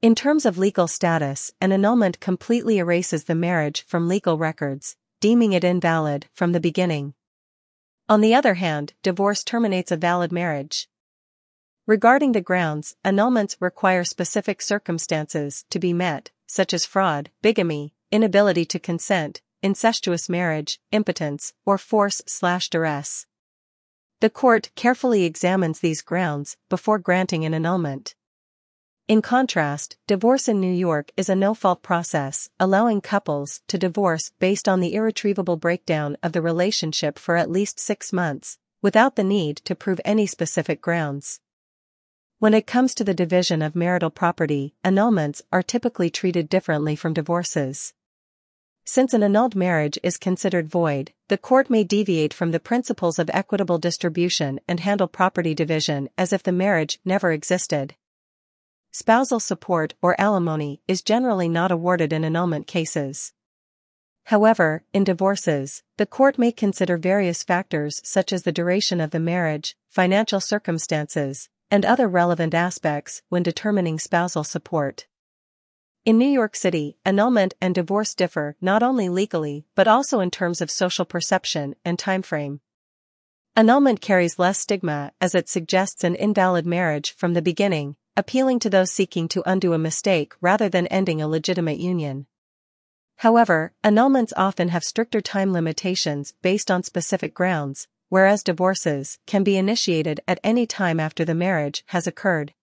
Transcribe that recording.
In terms of legal status, an annulment completely erases the marriage from legal records, deeming it invalid from the beginning. On the other hand, divorce terminates a valid marriage. Regarding the grounds, annulments require specific circumstances to be met, such as fraud, bigamy, inability to consent, incestuous marriage, impotence, or force slash duress. The court carefully examines these grounds before granting an annulment. In contrast, divorce in New York is a no-fault process, allowing couples to divorce based on the irretrievable breakdown of the relationship for at least six months, without the need to prove any specific grounds. When it comes to the division of marital property, annulments are typically treated differently from divorces. Since an annulled marriage is considered void, the court may deviate from the principles of equitable distribution and handle property division as if the marriage never existed. Spousal support or alimony is generally not awarded in annulment cases. However, in divorces, the court may consider various factors such as the duration of the marriage, financial circumstances, and other relevant aspects when determining spousal support. In New York City, annulment and divorce differ not only legally but also in terms of social perception and timeframe. Annulment carries less stigma as it suggests an invalid marriage from the beginning, appealing to those seeking to undo a mistake rather than ending a legitimate union. However, annulments often have stricter time limitations based on specific grounds, whereas divorces can be initiated at any time after the marriage has occurred.